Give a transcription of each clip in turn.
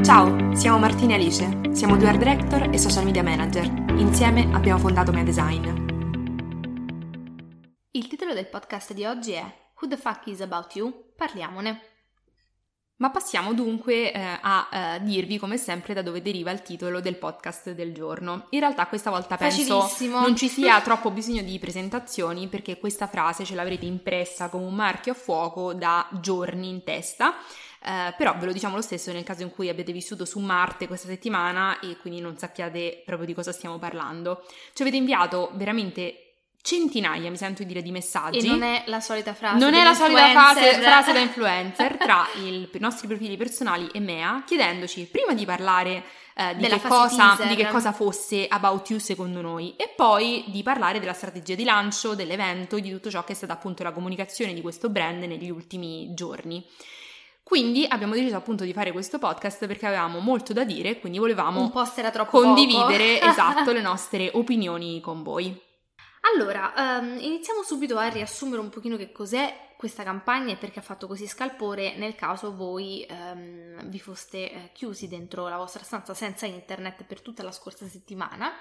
Ciao, siamo Martina e Alice, siamo due art director e social media manager. Insieme abbiamo fondato Mea Design. Il titolo del podcast di oggi è Who the fuck is about you? Parliamone. Ma passiamo dunque eh, a eh, dirvi come sempre da dove deriva il titolo del podcast del giorno. In realtà questa volta penso non ci sia troppo bisogno di presentazioni perché questa frase ce l'avrete impressa come un marchio a fuoco da giorni in testa. Eh, però ve lo diciamo lo stesso nel caso in cui abbiate vissuto su Marte questa settimana e quindi non sappiate proprio di cosa stiamo parlando. Ci avete inviato veramente centinaia, mi sento dire, di messaggi. E non è la solita frase. Non è la solita frase, frase da influencer tra il, i nostri profili personali e Mea, chiedendoci prima di parlare eh, di, che cosa, di, che cosa, fosse About You secondo noi e poi di parlare della strategia di lancio, dell'evento e di tutto ciò che è stata appunto la comunicazione di questo brand negli ultimi giorni. Quindi abbiamo deciso appunto di fare questo podcast perché avevamo molto da dire, quindi volevamo condividere esatto le nostre opinioni con voi. Allora, um, iniziamo subito a riassumere un pochino che cos'è questa campagna e perché ha fatto così scalpore nel caso voi um, vi foste uh, chiusi dentro la vostra stanza senza internet per tutta la scorsa settimana.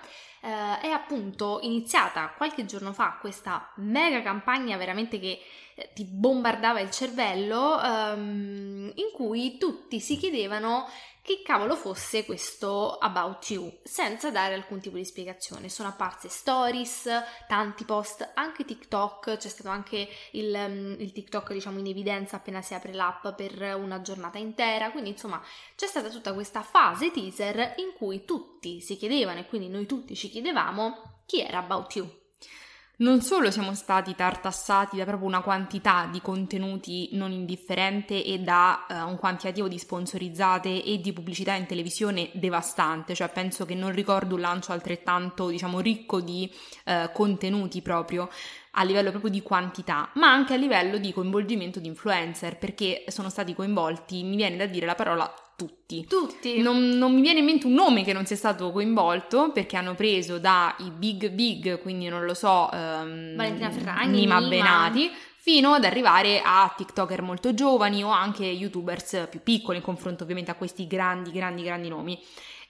Uh, è appunto iniziata qualche giorno fa questa mega campagna veramente che eh, ti bombardava il cervello um, in cui tutti si chiedevano che cavolo fosse questo About You, senza dare alcun tipo di spiegazione. Sono apparse stories, tanti post, anche TikTok, c'è stato anche il, mm, il, TikTok diciamo in evidenza appena si apre l'app per una giornata intera, quindi insomma c'è stata tutta questa fase teaser in cui tutti si chiedevano e quindi noi tutti ci chiedevamo chi era About You non solo siamo stati tartassati da proprio una quantità di contenuti non indifferente e da uh, un quantitativo di sponsorizzate e di pubblicità in televisione devastante, cioè penso che non ricordo un lancio altrettanto, diciamo, ricco di uh, contenuti proprio a livello proprio di quantità, ma anche a livello di coinvolgimento di influencer, perché sono stati coinvolti, mi viene da dire la parola tutti. Tutti. Non, non, mi viene in mente un nome che non sia stato coinvolto perché hanno preso dai big big, quindi non lo so, um, Valentina Ferragni, Nima, Nima Benati, fino ad arrivare a TikToker molto giovani o anche YouTubers più piccoli in confronto ovviamente a questi grandi, grandi, grandi nomi.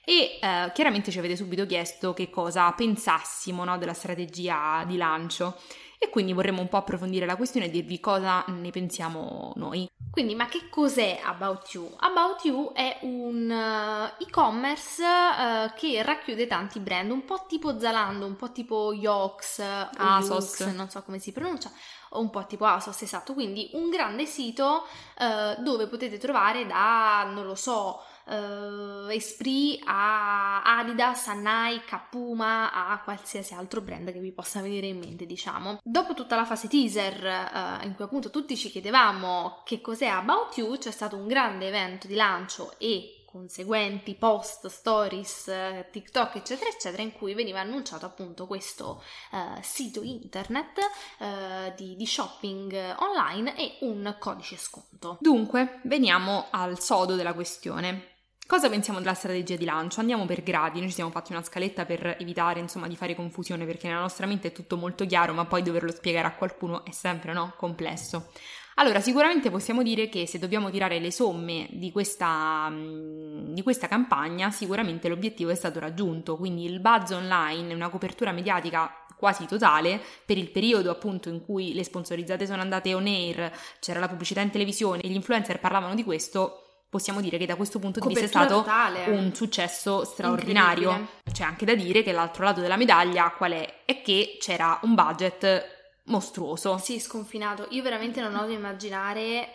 E eh, chiaramente ci avete subito chiesto che cosa pensassimo no, della strategia di lancio e quindi vorremmo un po' approfondire la questione e dirvi cosa ne pensiamo noi. Quindi, ma che cos'è About You? About You è un uh, e-commerce uh, che racchiude tanti brand, un po' tipo Zalando, un po' tipo Yox, uh, Asos, Yux, non so come si pronuncia, o un po' tipo Asos, esatto. Quindi un grande sito uh, dove potete trovare da, non lo so, uh, Esprit a Adidas, a Nike, a Puma, a qualsiasi altro brand che vi possa venire in mente, diciamo. Dopo tutta la fase teaser, uh, in cui appunto tutti ci chiedevamo che cos'è About You, c'è stato un grande evento di lancio e conseguenti post, stories, TikTok, eccetera, eccetera, in cui veniva annunciato appunto questo uh, sito internet uh, di, di, shopping online e un codice sconto. Dunque, veniamo al sodo della questione. Cosa pensiamo della strategia di lancio? Andiamo per gradi, noi ci siamo fatti una scaletta per evitare insomma di fare confusione perché nella nostra mente è tutto molto chiaro ma poi doverlo spiegare a qualcuno è sempre no, complesso. Allora, sicuramente possiamo dire che se dobbiamo tirare le somme di questa, mm, di questa campagna, sicuramente l'obiettivo è stato raggiunto, quindi il buzz online, una copertura mediatica quasi totale per il periodo appunto in cui le sponsorizzate sono andate on air, c'era la pubblicità in televisione e gli influencer parlavano di questo, possiamo dire che da questo punto di vista è stato totale. un successo straordinario. C'è anche da dire che l'altro lato della medaglia qual è? È che c'era un budget mostruoso. Sì, sconfinato. Io veramente non oso immaginare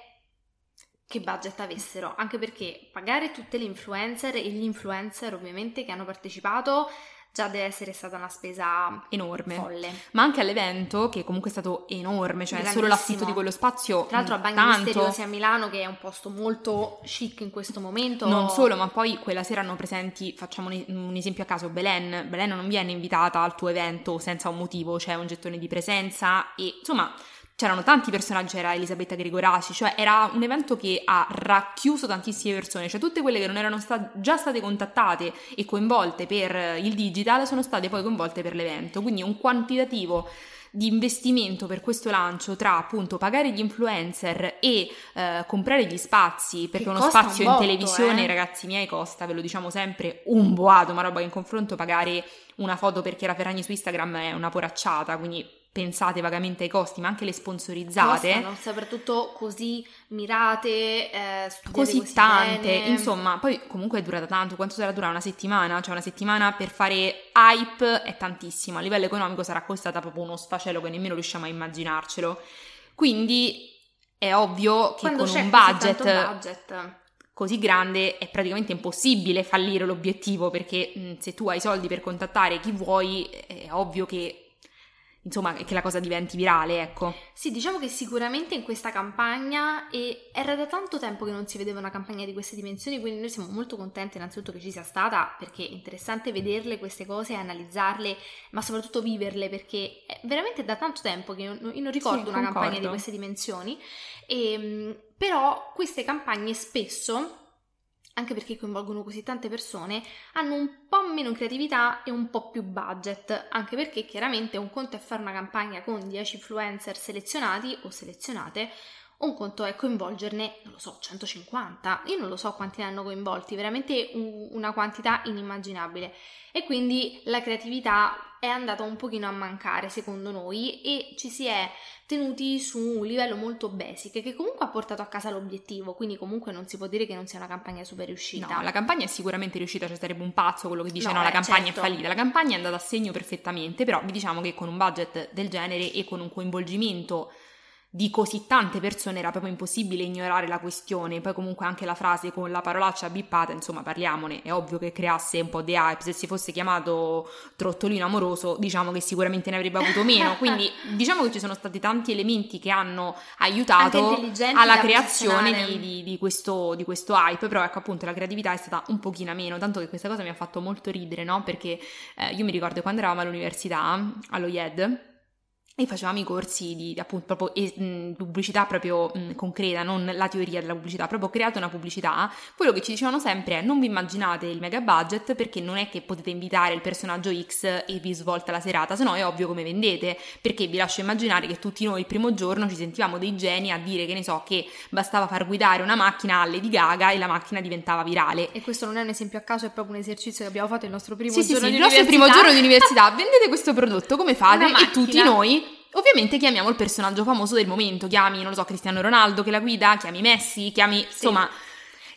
che budget avessero, anche perché pagare tutte le influencer e gli influencer ovviamente che hanno partecipato già deve essere stata una spesa enorme. Folle. Ma anche all'evento, che comunque è stato enorme, cioè solo l'affitto di quello spazio. Tra l'altro a Bagni tanto. Misteriosi a Milano, che è un posto molto chic in questo momento. Non solo, ma poi quella sera erano presenti, facciamo un esempio a caso, Belen. Belen non viene invitata al tuo evento senza un motivo, c'è cioè un gettone di presenza e insomma c'erano tanti personaggi, c'era Elisabetta Gregoraci, cioè era un evento che ha racchiuso tantissime persone, cioè tutte quelle che non erano sta- già state contattate e coinvolte per il digital sono state poi coinvolte per l'evento, quindi un quantitativo di investimento per questo lancio tra appunto pagare gli influencer e eh, comprare gli spazi, perché che uno spazio un botto, in televisione, eh? ragazzi miei, costa, ve lo diciamo sempre, un boato, ma roba che in confronto pagare una foto per Chiara Ferragni su Instagram è una poracciata, quindi pensate vagamente ai costi, ma anche le sponsorizzate. Costano, soprattutto così mirate, eh, così, così tante. Bene. Insomma, poi comunque è durata tanto. Quanto sarà durata? Una settimana? Cioè una settimana per fare hype è tantissimo. A livello economico sarà costata proprio uno sfacelo che nemmeno riusciamo a immaginarcelo. Quindi è ovvio che Quando con un budget, budget così grande è praticamente impossibile fallire l'obiettivo perché mh, se tu hai soldi per contattare chi vuoi è ovvio che insomma, che la cosa diventi virale, ecco. Sì, diciamo che sicuramente in questa campagna, e era da tanto tempo che non si vedeva una campagna di queste dimensioni, quindi noi siamo molto contenti innanzitutto che ci sia stata, perché è interessante vederle queste cose, analizzarle, ma soprattutto viverle, perché è veramente da tanto tempo che io non ricordo sì, una concordo. campagna di queste dimensioni, e, ehm, però queste campagne spesso anche perché coinvolgono così tante persone, hanno un po' meno creatività e un po' più budget, anche perché chiaramente un conto è fare una campagna con 10 influencer selezionati o selezionate, un conto è coinvolgerne, non lo so, 150, io non lo so quanti ne hanno coinvolti, veramente un, una quantità inimmaginabile. E quindi la creatività è andata un pochino a mancare secondo noi e ci si è tenuti su un livello molto basic che comunque ha portato a casa l'obiettivo, quindi comunque non si può dire che non sia una campagna super riuscita. No, la campagna è sicuramente riuscita, cioè sarebbe un pazzo quello che dice no, no la eh, campagna certo. è fallita, la campagna è andata a segno perfettamente, però vi diciamo che con un budget del genere e con un coinvolgimento di così tante persone era proprio impossibile ignorare la questione. Poi comunque anche la frase con la parolaccia bippata, insomma parliamone, è ovvio che creasse un po' di hype. Se si fosse chiamato Trottolino Amoroso, diciamo che sicuramente ne avrebbe avuto meno. Quindi diciamo che ci sono stati tanti elementi che hanno aiutato alla creazione di, di, di, questo, di questo hype, però ecco appunto la creatività è stata un pochino meno, tanto che questa cosa mi ha fatto molto ridere, no? Perché eh, io mi ricordo quando eravamo all'università, allo IED, e facevamo i corsi di, di appunto proprio eh, pubblicità proprio mh, concreta, non la teoria della pubblicità, proprio create una pubblicità. Quello che ci dicevano sempre è non vi immaginate il mega budget perché non è che potete invitare il personaggio X e vi svolta la serata, se no è ovvio come vendete, perché vi lascio immaginare che tutti noi il primo giorno ci sentivamo dei geni a dire che ne so che bastava far guidare una macchina a Lady Gaga e la macchina diventava virale. E questo non è un esempio a caso, è proprio un esercizio che abbiamo fatto il nostro primo sì, giorno sì, sì, di il nostro primo giorno di università. Vendete questo prodotto, come fate? E tutti noi Ovviamente chiamiamo il personaggio famoso del momento, chiami, non lo so, Cristiano Ronaldo che la guida, chiami Messi, chiami, sì. insomma...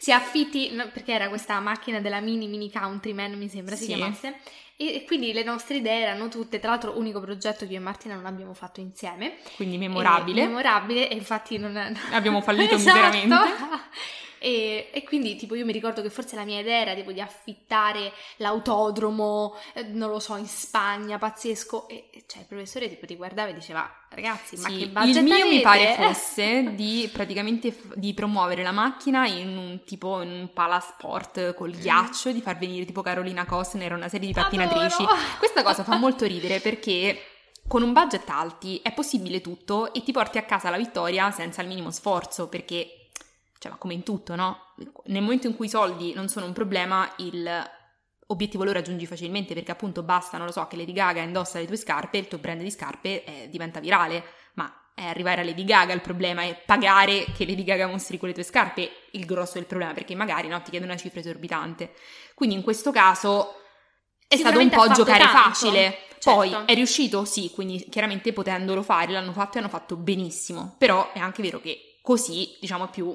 Si affitti, no, perché era questa macchina della mini mini countryman, mi sembra si sì. chiamasse, e quindi le nostre idee erano tutte, tra l'altro unico progetto che io e Martina non abbiamo fatto insieme. Quindi memorabile. E, memorabile e infatti non... Abbiamo fallito esatto. miseramente. E, e, quindi tipo io mi ricordo che forse la mia idea era tipo di affittare l'autodromo, eh, non lo so, in Spagna, pazzesco. E cioè il professore tipo ti guardava e diceva ragazzi ma che budget Il mio avete? mi pare fosse di praticamente f- di promuovere la macchina in un tipo in un palasport col mm. ghiaccio, di far venire tipo Carolina Costner, una serie di pattinatrici. Adoro. Questa cosa fa molto ridere perché con un budget alti è possibile tutto e ti porti a casa la vittoria senza il minimo sforzo perché cioè, ma come in tutto, no? Nel momento in cui i soldi non sono un problema, il obiettivo lo raggiungi facilmente perché appunto basta, non lo so, che Lady Gaga indossa le tue scarpe, il tuo brand di scarpe eh, diventa virale, ma è arrivare a Lady Gaga il problema, è pagare che Lady Gaga mostri quelle tue scarpe il grosso del problema, perché magari no, ti chiede una cifra esorbitante. Quindi in questo caso è stato un po' giocare tanto. facile. Certo. Poi è riuscito? Sì, quindi chiaramente potendolo fare, l'hanno fatto e hanno fatto benissimo, però è anche vero che così, diciamo, più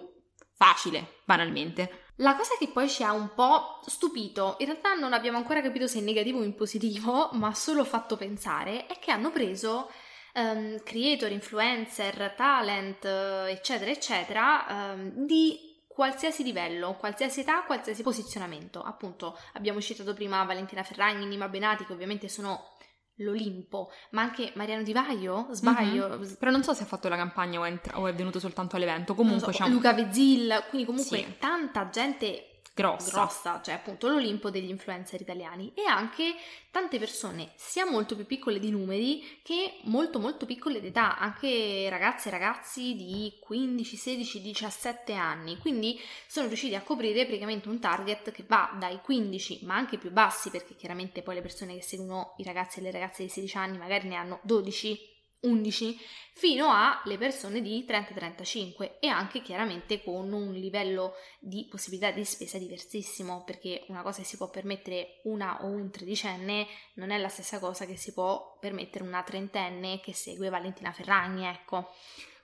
facile, banalmente. La cosa che poi ci ha un po' stupito, in realtà non abbiamo ancora capito se in negativo o in positivo, ma solo fatto pensare, è che hanno preso um, creator, influencer, talent, eccetera, eccetera, um, di qualsiasi livello, qualsiasi età, qualsiasi posizionamento. Appunto, abbiamo citato prima Valentina Ferragni, Nima Benati, che ovviamente sono l'Olimpo, ma anche Mariano Di Vaio, sbaglio. Mm-hmm. Però non so se ha fatto la campagna o è, entra- o è venuto soltanto all'evento. Comunque so, Luca Vezzil, quindi comunque sì. tanta gente grossa. grossa, cioè appunto l'Olimpo degli influencer italiani. E anche tante persone sia molto più piccole di numeri che molto molto piccole d'età, anche ragazze e ragazzi di 15, 16, 17 anni, quindi sono riusciti a coprire praticamente un target che va dai 15 ma anche più bassi perché chiaramente poi le persone che seguono i ragazzi e le ragazze di 16 anni magari ne hanno 12 11 fino alle persone di 30-35 e anche chiaramente con un livello di possibilità di spesa diversissimo perché una cosa che si può permettere una o un tredicenne non è la stessa cosa che si può permettere una trentenne che segue Valentina Ferragni, ecco.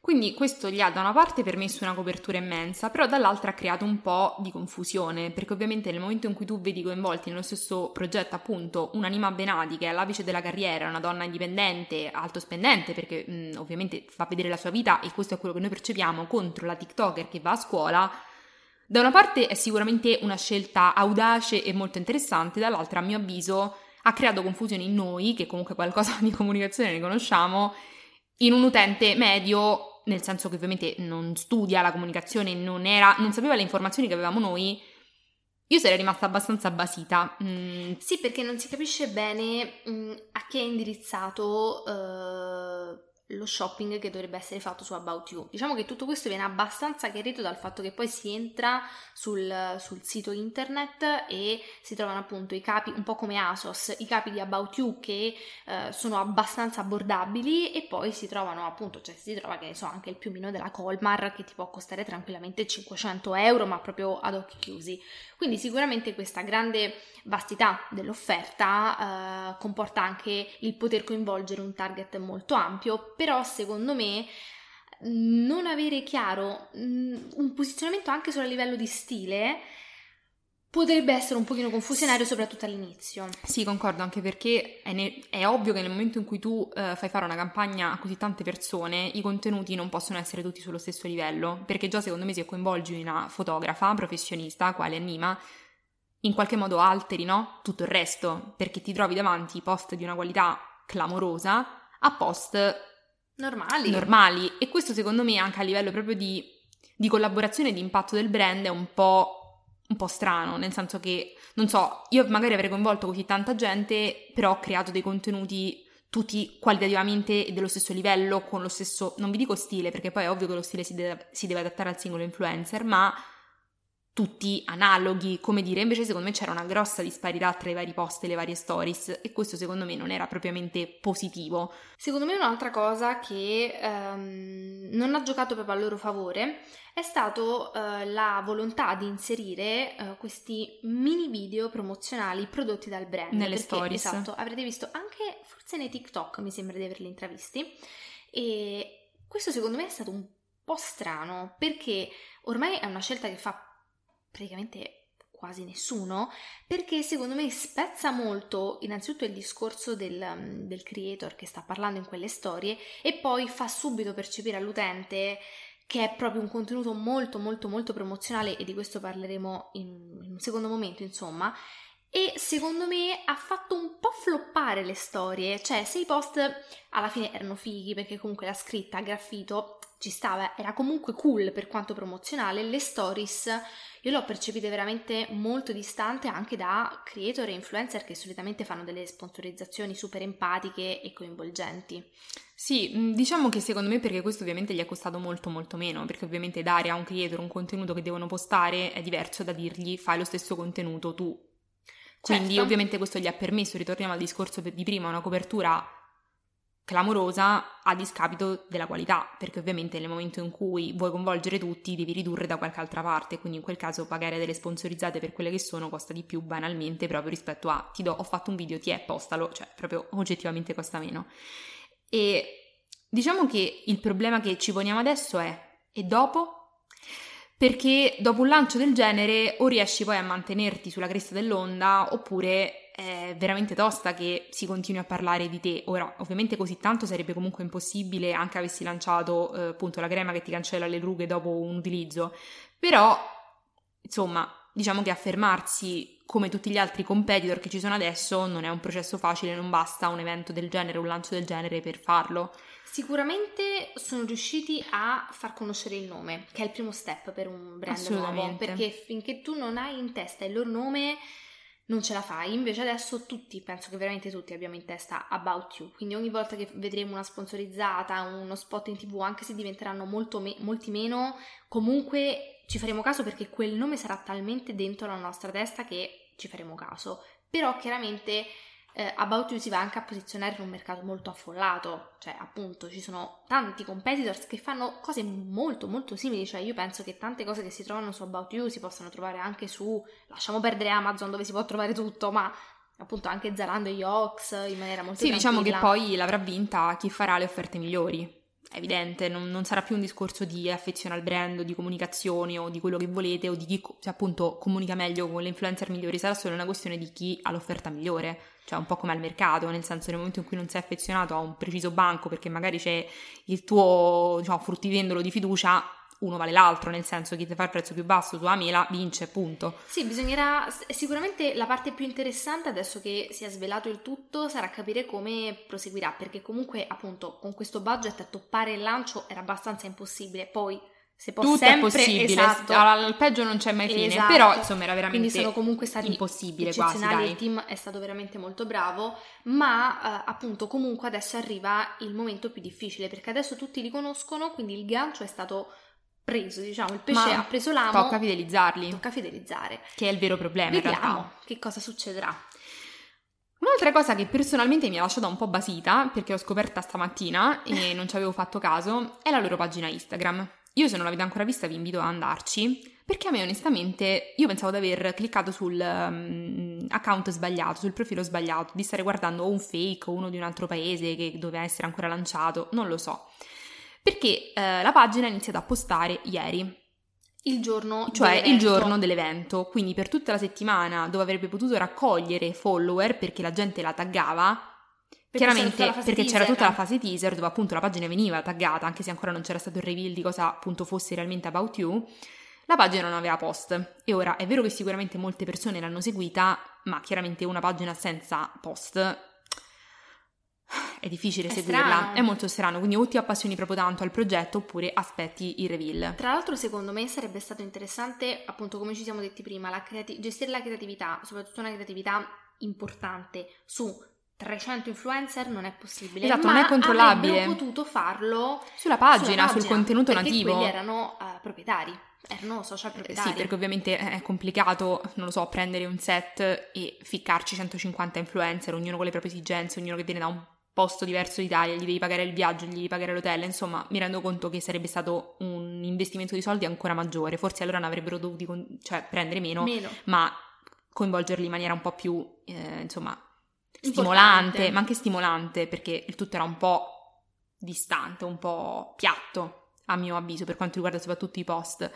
Quindi questo gli ha da una parte permesso una copertura immensa, però dall'altra ha creato un po' di confusione, perché ovviamente nel momento in cui tu vedi coinvolti nello stesso progetto appunto un'anima Benati che è all'apice della carriera, una donna indipendente, alto spendente, perché mh, ovviamente fa vedere la sua vita e questo è quello che noi percepiamo contro la TikToker che va a scuola, da una parte è sicuramente una scelta audace e molto interessante, dall'altra a mio avviso ha creato confusione in noi, che comunque qualcosa di comunicazione ne conosciamo, in un utente medio nel senso che ovviamente non studia la comunicazione, non, era, non sapeva le informazioni che avevamo noi, io sarei rimasta abbastanza basita. Mm. Sì, perché non si capisce bene mm, a chi è indirizzato uh, lo shopping che dovrebbe essere fatto su About You. Diciamo che tutto questo viene abbastanza chiarito dal fatto che poi si entra sul, sul, sito internet e si trovano appunto i capi, un po' come ASOS, i capi di About You che eh, sono abbastanza abbordabili e poi si trovano appunto, cioè si trova che ne so anche il piumino della Colmar che ti può costare tranquillamente 500 euro ma proprio ad occhi chiusi. Quindi sicuramente questa grande vastità dell'offerta eh, comporta anche il poter coinvolgere un target molto ampio, però secondo me non avere chiaro mm, un posizionamento anche solo a livello di stile potrebbe essere un pochino confusionario soprattutto all'inizio. Sì, concordo, anche perché è, ne- è ovvio che nel momento in cui tu uh, fai fare una campagna a così tante persone, i contenuti non possono essere tutti sullo stesso livello, perché già secondo me se coinvolgi una fotografa professionista, quale Nima, in qualche modo alteri no? tutto il resto, perché ti trovi davanti post di una qualità clamorosa a post normali. normali. E questo secondo me anche a livello proprio di, di collaborazione e di impatto del brand è un po' un po' strano, nel senso che, non so, io magari avrei coinvolto così tanta gente, però ho creato dei contenuti tutti qualitativamente dello stesso livello, con lo stesso, non vi dico stile, perché poi è ovvio che lo stile si deve, si deve adattare al singolo influencer, ma tutti analoghi, come dire, invece secondo me c'era una grossa disparità tra i vari post e le varie stories e questo secondo me non era propriamente positivo. Secondo me un'altra cosa che um, non ha giocato proprio a loro favore è stato uh, la volontà di inserire uh, questi mini video promozionali prodotti dal brand. Nelle perché, stories. Esatto, avrete visto anche forse nei TikTok, mi sembra di averli intravisti e questo secondo me è stato un po' strano perché ormai è una scelta che fa praticamente quasi nessuno, perché secondo me spezza molto innanzitutto il discorso del, mm, del, creator che sta parlando in quelle storie e poi fa subito percepire all'utente che è proprio un contenuto molto molto molto promozionale e di questo parleremo in, in un secondo momento insomma. E secondo me ha fatto un po' floppare le storie, cioè se i post alla fine erano fighi perché comunque la scritta a graffito ci stava, era comunque cool per quanto promozionale, le stories io le ho percepite veramente molto distante anche da creator e influencer che solitamente fanno delle sponsorizzazioni super empatiche e coinvolgenti. Sì, mm, diciamo che secondo me perché questo ovviamente gli è costato molto molto meno, perché ovviamente dare a un creator un contenuto che devono postare è diverso da dirgli fai lo stesso contenuto tu. Quindi certo. ovviamente questo gli ha permesso, ritorniamo al discorso di prima, una copertura clamorosa a discapito della qualità, perché ovviamente nel momento in cui vuoi coinvolgere tutti devi ridurre da qualche altra parte, quindi in quel caso pagare delle sponsorizzate per quelle che sono costa di più banalmente proprio rispetto a ti do, ho fatto un video, ti è, postalo, cioè proprio oggettivamente costa meno. E diciamo che il problema che ci poniamo adesso è e dopo? Perché dopo un lancio del genere o riesci poi a mantenerti sulla cresta dell'onda oppure è veramente tosta che si continui a parlare di te. Ora, ovviamente così tanto sarebbe comunque impossibile anche avessi lanciato eh, appunto la crema che ti cancella le rughe dopo un utilizzo, però insomma, diciamo che affermarsi come tutti gli altri competitor che ci sono adesso non è un processo facile, non basta un evento del genere, un lancio del genere per farlo. Sicuramente sono riusciti a far conoscere il nome, che è il primo step per un brand nuovo, perché finché tu non hai in testa il loro nome non ce la fai. Invece adesso tutti, penso che veramente tutti abbiamo in testa About You, quindi ogni volta che vedremo una sponsorizzata, uno spot in tv, anche se diventeranno me- molti meno, comunque ci faremo caso perché quel nome sarà talmente dentro la nostra testa che ci faremo caso. Però chiaramente eh, About You si va anche a posizionare in un mercato molto affollato, cioè appunto ci sono tanti competitors che fanno cose molto molto simili, cioè io penso che tante cose che si trovano su About You si possano trovare anche su, lasciamo perdere Amazon dove si può trovare tutto, ma appunto anche Zalando e Yox in maniera molto Sì, tranquilla. diciamo che poi l'avrà vinta chi farà le offerte migliori. È evidente, non, non, sarà più un discorso di affezione al brand, di comunicazione o di quello che volete o di chi cioè, appunto comunica meglio con le influencer migliori, sarà solo una questione di chi ha l'offerta migliore cioè un po' come al mercato, nel senso nel momento in cui non sei affezionato a un preciso banco perché magari c'è il tuo diciamo, fruttivendolo di fiducia, uno vale l'altro, nel senso chi ti fa il prezzo più basso, tua mela vince, punto. Sì, bisognerà sicuramente la parte più interessante adesso che si è svelato il tutto sarà capire come proseguirà, perché comunque appunto con questo budget toppare il lancio era abbastanza impossibile. Poi se può Tutto sempre, è possibile, esatto. al peggio non c'è mai fine, esatto. però insomma era veramente Quindi sono comunque stati impossibile quasi, dai. Il team è stato veramente molto bravo, ma eh, appunto comunque adesso arriva il momento più difficile perché adesso tutti li conoscono, quindi il gancio è stato preso, diciamo, il pesce ma ha preso l'amo. Tocca fidelizzarli. Tocca fidelizzare. Che è il vero problema Vediamo in realtà. che cosa succederà. Un'altra cosa che personalmente mi ha lasciato un po' basita, perché l'ho scoperta stamattina e non ci avevo fatto caso, è la loro pagina Instagram. Io se non l'avete ancora vista vi invito ad andarci, perché a me onestamente io pensavo di aver cliccato sul um, account sbagliato, sul profilo sbagliato, di stare guardando o un fake o uno di un altro paese che doveva essere ancora lanciato, non lo so. Perché eh, la pagina ha iniziato a postare ieri, il giorno cioè dell'evento. il giorno dell'evento, quindi per tutta la settimana dove avrebbe potuto raccogliere follower perché la gente la taggava. Perché chiaramente c'era perché teaser. c'era tutta la fase teaser dove appunto la pagina veniva taggata, anche se ancora non c'era stato il reveal di cosa appunto fosse realmente About You, la pagina non aveva post. E ora è vero che sicuramente molte persone l'hanno seguita, ma chiaramente una pagina senza post è difficile È seguirla, strano. è molto strano, quindi o ti appassioni proprio tanto al progetto oppure aspetti il reveal. Tra l'altro, secondo me sarebbe stato interessante, appunto, come ci siamo detti prima, la creati- gestire la creatività, soprattutto una creatività importante su 300 influencer non è possibile. Esatto, non è controllabile. avrebbero potuto farlo Sulla pagina, sulla pagina, sul contenuto nativo. quelli erano eh, proprietari, erano social Eh, proprietari. Sì, perché ovviamente è complicato, non lo so, prendere un set e ficcarci 150 influencer, ognuno con le proprie esigenze, ognuno che viene da un posto diverso d'Italia, gli devi pagare il viaggio, gli devi pagare l'hotel, insomma, mi rendo conto che sarebbe stato un investimento di soldi ancora maggiore, forse allora ne avrebbero dovuti con- cioè, prendere meno, Meno. ma coinvolgerli in maniera un po' più, eh, insomma, Importante. stimolante, ma anche stimolante, perché il tutto era un po' distante, un po' piatto, a mio avviso, per quanto riguarda soprattutto i post.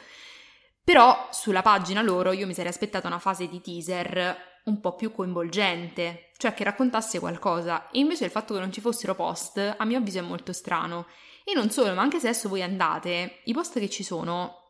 Però sulla pagina loro io mi sarei aspettata una fase di teaser un po' più coinvolgente, cioè che raccontasse qualcosa. E invece il fatto che non ci fossero post, a mio avviso, è molto strano. E non solo, ma anche se adesso voi andate, i post che ci sono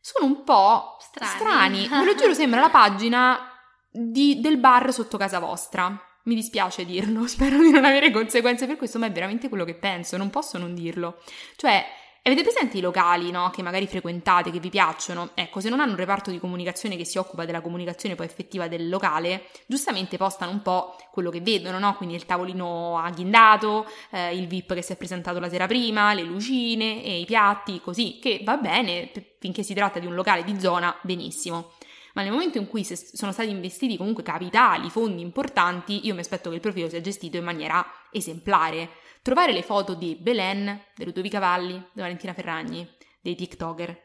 sono un po' Strani. strani. Ve lo giuro, sembra la pagina di- del bar sotto casa vostra. Mi dispiace dirlo, spero di non avere conseguenze per questo, ma è veramente quello che penso, non posso non dirlo. Cioè, avete presenti i locali, no? Che magari frequentate, che vi piacciono? Ecco, se non hanno un reparto di comunicazione che si occupa della comunicazione poi effettiva del locale, giustamente postano un po' quello che vedono, no? Quindi il tavolino agghindato, eh, il VIP che si è presentato la sera prima, le lucine e i piatti, così, che va bene, finché si tratta di un locale di zona, benissimo. Ma nel momento in cui sono stati investiti comunque capitali, fondi importanti, io mi aspetto che il profilo sia gestito in maniera esemplare. Trovare le foto di Belen, di Ludovica Valli, di Valentina Ferragni, dei TikToker.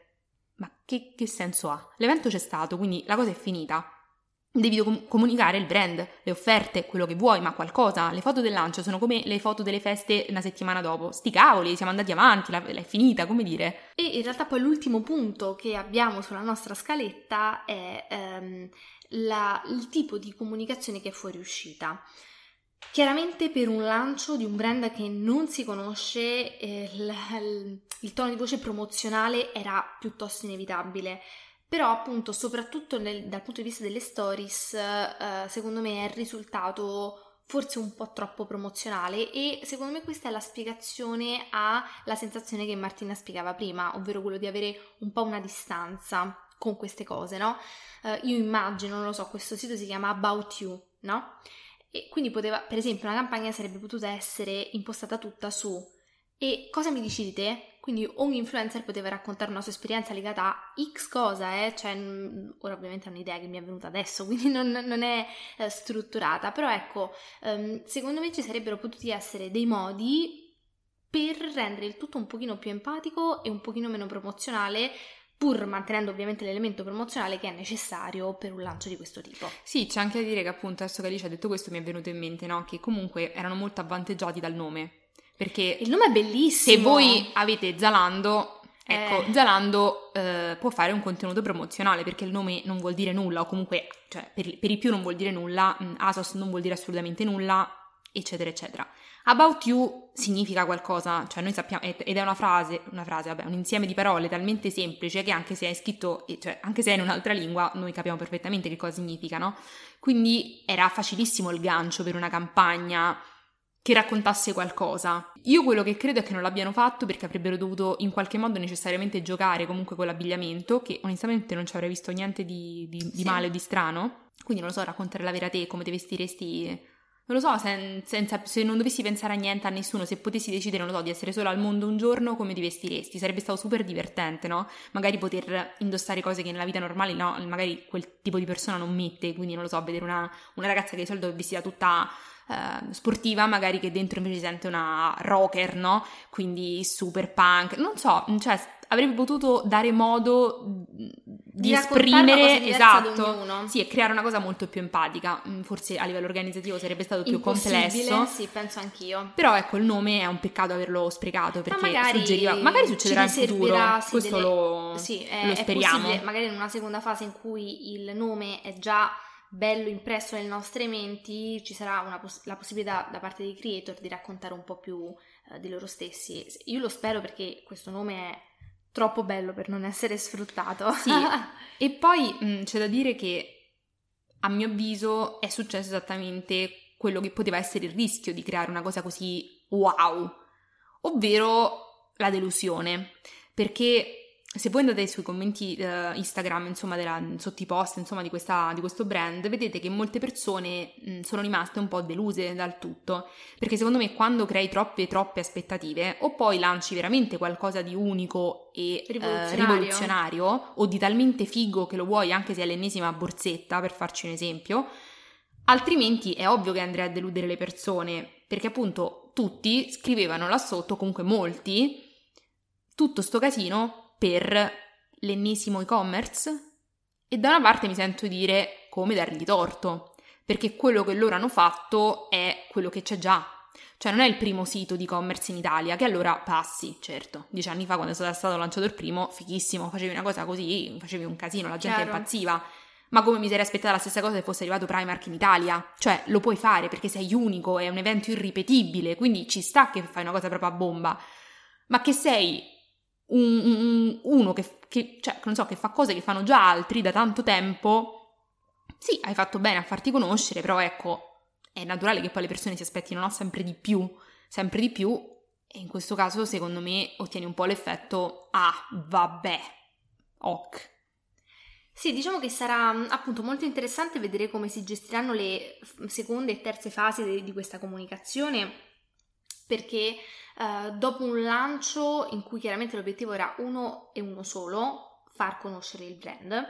Ma che, che senso ha? L'evento c'è stato, quindi la cosa è finita. Devi com- comunicare il brand, le offerte, quello che vuoi, ma qualcosa. Le foto del lancio sono come le foto delle feste una settimana dopo. Sti cavoli, siamo andati avanti, la- l'è finita, come dire. E in realtà poi l'ultimo punto che abbiamo sulla nostra scaletta è ehm, la- il tipo di comunicazione che è fuoriuscita. Chiaramente per un lancio di un brand che non si conosce eh, il, il- tono di voce promozionale era piuttosto inevitabile, però appunto soprattutto nel- dal punto di vista delle stories eh, secondo me è risultato forse un po' troppo promozionale e secondo me questa è la spiegazione alla sensazione che Martina spiegava prima, ovvero quello di avere un po' una distanza con queste cose, no? Eh, io immagino, non lo so, questo sito si chiama About You, no? E quindi poteva, per esempio, una campagna sarebbe potuta essere impostata tutta su e cosa mi dici di te? quindi ogni influencer poteva raccontare una sua esperienza legata a X cosa, eh? cioè, ora ovviamente è un'idea che mi è venuta adesso, quindi non, non è eh, strutturata, però ecco, um, secondo me ci sarebbero potuti essere dei modi per rendere il tutto un pochino più empatico e un pochino meno promozionale pur mantenendo ovviamente l'elemento promozionale che è necessario per un lancio di questo tipo. Sì, c'è anche da dire che appunto adesso che Alice ha detto questo mi è venuto in mente, no? Che comunque erano molto avvantaggiati dal nome. Perché il nome è bellissimo. Se voi avete Zalando, ecco, eh. Zalando eh, può fare un contenuto promozionale perché il nome non vuol dire nulla, o comunque, cioè, per, per i più non vuol dire nulla, mm, Asos non vuol dire assolutamente nulla, eccetera, eccetera. About you significa qualcosa, cioè noi sappiamo, ed è una frase, una frase, vabbè, un insieme di parole talmente semplice che anche se è scritto, cioè anche se è in un'altra lingua, noi capiamo perfettamente che cosa significa, no? Quindi era facilissimo il gancio per una campagna che raccontasse qualcosa. Io quello che credo è che non l'abbiano fatto perché avrebbero dovuto in qualche modo necessariamente giocare comunque con l'abbigliamento, che onestamente non ci avrei visto niente di, di, di sì. male o di strano. Quindi non lo so, raccontare la vera te, come ti vestiresti non lo so, sen- senza, se non dovessi pensare a niente, a nessuno, se potessi decidere, non lo so, di essere solo al mondo un giorno, come ti vestiresti? Sarebbe stato super divertente, no? Magari poter indossare cose che nella vita normale, no, magari quel tipo di persona non mette, quindi non lo so, vedere una, una ragazza che di solito è vestita tutta eh, sportiva, magari che dentro invece sente una rocker, no? Quindi super punk, non so, cioè avrebbe potuto dare modo di, di esprimere esatto, sì, e creare una cosa molto più empatica. Forse a livello organizzativo sarebbe stato più complesso. Sì, penso anch'io. Però ecco, il nome è un peccato averlo sprecato perché Ma magari suggeriva magari succederà in futuro. Sì, Questo delle... lo, sì, è, lo speriamo. Magari in una seconda fase in cui il nome è già bello impresso nelle nostre menti, ci sarà poss- la possibilità da parte dei creator di raccontare un po' più uh, di loro stessi. Io lo spero perché questo nome è troppo bello per non essere sfruttato. Sì, e poi mh, mm, c'è da dire che a mio avviso è successo esattamente quello che poteva essere il rischio di creare una cosa così wow, ovvero la delusione, perché se voi andate sui commenti uh, Instagram, insomma, della, sotto i post, insomma, di, questa, di, questo brand, vedete che molte persone mh, sono rimaste un po' deluse dal tutto, perché secondo me quando crei troppe, troppe aspettative, o poi lanci veramente qualcosa di unico e rivoluzionario. Uh, rivoluzionario, o di talmente figo che lo vuoi anche se è l'ennesima borsetta, per farci un esempio, altrimenti è ovvio che andrai a deludere le persone, perché appunto tutti scrivevano là sotto, comunque molti, tutto sto casino per l'ennesimo e-commerce e da una parte mi sento dire come dargli torto, perché quello che loro hanno fatto è quello che c'è già. Cioè non è il primo sito di e-commerce in Italia, che allora passi, certo. Dieci anni fa quando è stato lanciato il primo, fighissimo, facevi una cosa così, facevi un casino, la gente Chiaro. impazziva. Ma come mi sarei aspettata la stessa cosa se fosse arrivato Primark in Italia? Cioè, lo puoi fare perché sei unico, è un evento irripetibile, quindi ci sta che fai una cosa proprio a bomba. Ma che sei un, un, uno che, che, cioè, non so, che fa cose che fanno già altri da tanto tempo, sì, hai fatto bene a farti conoscere, però ecco, è naturale che poi le persone si aspettino no, sempre di più, sempre di più, e in questo caso secondo me ottieni un po' l'effetto, ah, vabbè, ok. Sì, diciamo che sarà appunto molto interessante vedere come si gestiranno le seconde e terze fasi di, di questa comunicazione, perché uh, dopo un lancio in cui chiaramente l'obiettivo era uno e uno solo, far conoscere il brand,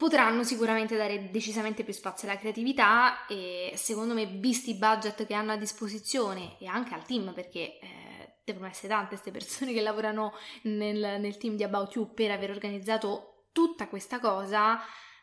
potranno sicuramente dare decisamente più spazio alla creatività e secondo me visti i budget che hanno a disposizione e anche al team perché eh, devono essere tante queste persone che lavorano nel, nel team di About You per aver organizzato tutta questa cosa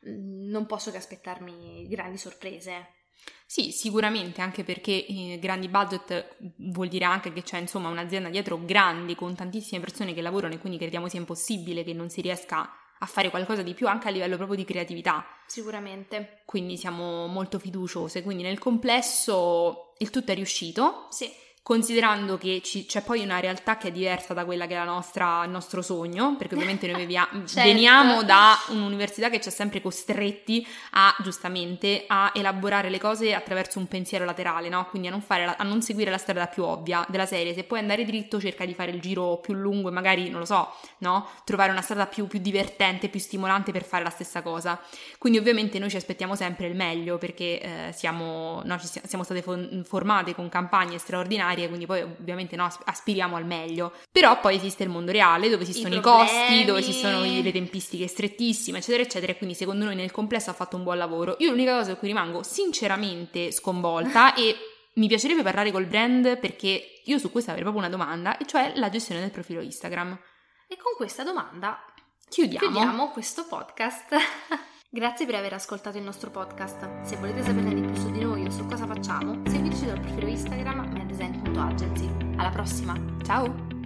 mm, non posso che aspettarmi grandi sorprese. Sì, sicuramente, anche perché eh, grandi budget vuol dire anche che c'è insomma un'azienda dietro grandi con tantissime persone che lavorano e quindi crediamo sia impossibile che non si riesca a fare qualcosa di più anche a livello proprio di creatività. Sicuramente. Quindi siamo molto fiduciose, quindi nel complesso il tutto è riuscito. Sì considerando che ci, c'è poi una realtà che è diversa da quella che è la nostra, il nostro sogno, perché ovviamente noi vivia, certo. veniamo da un'università che ci ha sempre costretti a, giustamente, a elaborare le cose attraverso un pensiero laterale, no? Quindi a non, la, a non, seguire la strada più ovvia della serie. Se puoi andare dritto, cerca di fare il giro più lungo e magari, non lo so, no? Trovare una strada più, più divertente, più stimolante per fare la stessa cosa. Quindi ovviamente noi ci aspettiamo sempre il meglio, perché eh, siamo, no, siamo state formate con campagne straordinarie binarie, quindi poi ovviamente no, aspiriamo al meglio. Però poi esiste il mondo reale dove esistono i, i costi, dove esistono le tempistiche strettissime, eccetera, eccetera. E quindi secondo noi nel complesso ha fatto un buon lavoro. Io l'unica cosa per cui rimango sinceramente sconvolta e mi piacerebbe parlare col brand perché io su questo avrei proprio una domanda, e cioè la gestione del profilo Instagram. E con questa domanda chiudiamo, chiudiamo questo podcast. Grazie per aver ascoltato il nostro podcast. Se volete saperne di più su di noi o su cosa facciamo, seguiteci dal profilo Instagram meddesign.agency. Alla prossima, ciao!